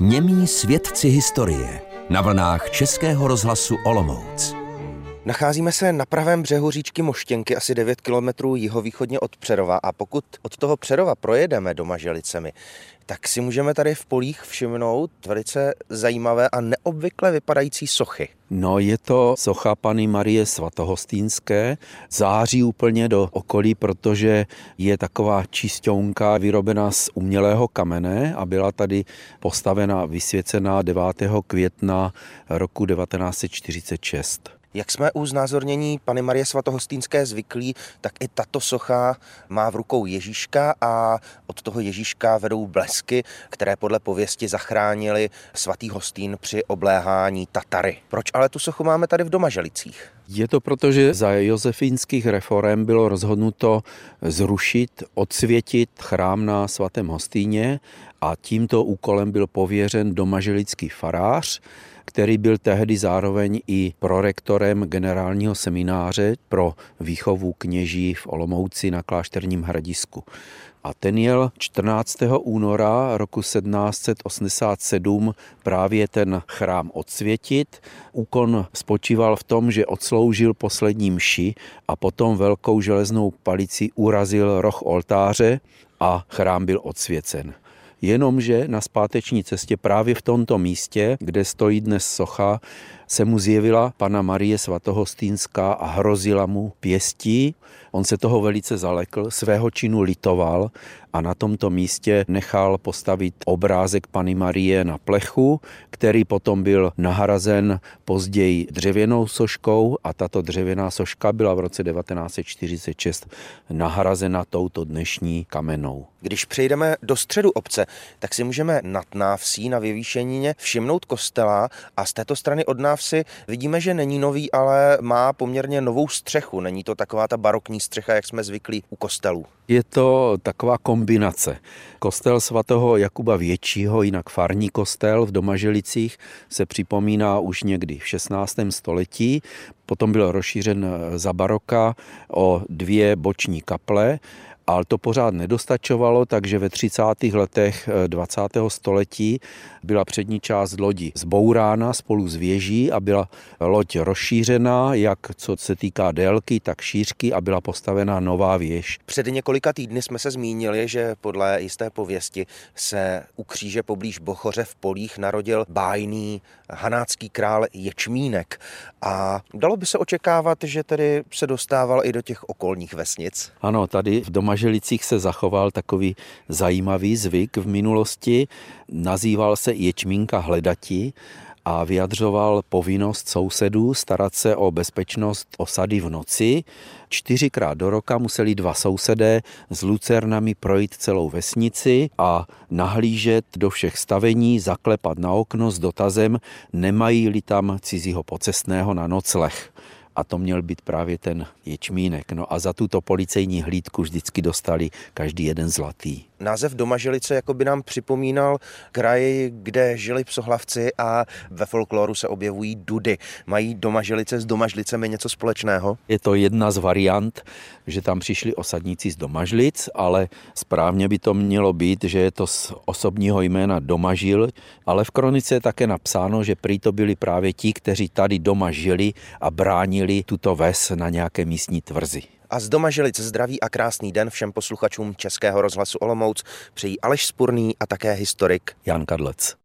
Němí svědci historie na vlnách Českého rozhlasu Olomouc. Nacházíme se na pravém břehu říčky Moštěnky, asi 9 kilometrů jihovýchodně od Přerova a pokud od toho Přerova projedeme doma Želicemi, tak si můžeme tady v polích všimnout velice zajímavé a neobvykle vypadající sochy. No, je to socha Pany Marie Svatohostýnské. Září úplně do okolí, protože je taková čistonka vyrobená z umělého kamene a byla tady postavena, vysvěcená 9. května roku 1946. Jak jsme u znázornění Pany Marie Svatohostýnské zvyklí, tak i tato socha má v rukou Ježíška a od toho Ježíška vedou blesky, které podle pověsti zachránili svatý Hostín při obléhání Tatary. Proč ale tu sochu máme tady v Domaželicích? Je to proto, že za josefínských reform bylo rozhodnuto zrušit, odsvětit chrám na svatém Hostýně a tímto úkolem byl pověřen domaželický farář, který byl tehdy zároveň i prorektorem generálního semináře pro výchovu kněží v Olomouci na klášterním hradisku. A ten jel 14. února roku 1787 právě ten chrám odsvětit. Úkon spočíval v tom, že odsloužil poslední mši a potom velkou železnou palici urazil roh oltáře a chrám byl odsvěcen jenomže na zpáteční cestě právě v tomto místě, kde stojí dnes socha, se mu zjevila pana Marie Svatohostýnská a hrozila mu pěstí. On se toho velice zalekl, svého činu litoval a na tomto místě nechal postavit obrázek Pany Marie na plechu, který potom byl nahrazen později dřevěnou soškou a tato dřevěná soška byla v roce 1946 nahrazena touto dnešní kamenou. Když přejdeme do středu obce, tak si můžeme nad návsí na vyvýšenině všimnout kostela a z této strany od návsi vidíme, že není nový, ale má poměrně novou střechu. Není to taková ta barokní střecha, jak jsme zvyklí u kostelů. Je to taková kombinace. Kostel svatého Jakuba Většího, jinak farní kostel v Domaželicích, se připomíná už někdy v 16. století. Potom byl rozšířen za baroka o dvě boční kaple ale to pořád nedostačovalo, takže ve 30. letech 20. Eh, století byla přední část lodi zbourána spolu s věží a byla loď rozšířena, jak co se týká délky, tak šířky a byla postavena nová věž. Před několika týdny jsme se zmínili, že podle jisté pověsti se u kříže poblíž Bochoře v Polích narodil bájný hanácký král Ječmínek a dalo by se očekávat, že tedy se dostával i do těch okolních vesnic. Ano, tady v doma Maželicích se zachoval takový zajímavý zvyk v minulosti. Nazýval se ječmínka hledati a vyjadřoval povinnost sousedů starat se o bezpečnost osady v noci. Čtyřikrát do roka museli dva sousedé s lucernami projít celou vesnici a nahlížet do všech stavení, zaklepat na okno s dotazem, nemají-li tam cizího pocestného na nocleh a to měl být právě ten ječmínek. No a za tuto policejní hlídku vždycky dostali každý jeden zlatý. Název Domaželice jako by nám připomínal kraj, kde žili psohlavci a ve folkloru se objevují dudy. Mají Domaželice s Domažlicemi něco společného? Je to jedna z variant, že tam přišli osadníci z Domažlic, ale správně by to mělo být, že je to z osobního jména Domažil, ale v kronice je také napsáno, že prý to byli právě ti, kteří tady doma žili a bránili tuto ves na nějaké místní tvrzi. A z doma Žilic zdraví a krásný den všem posluchačům Českého rozhlasu Olomouc přejí Aleš Spurný a také historik Jan Kadlec.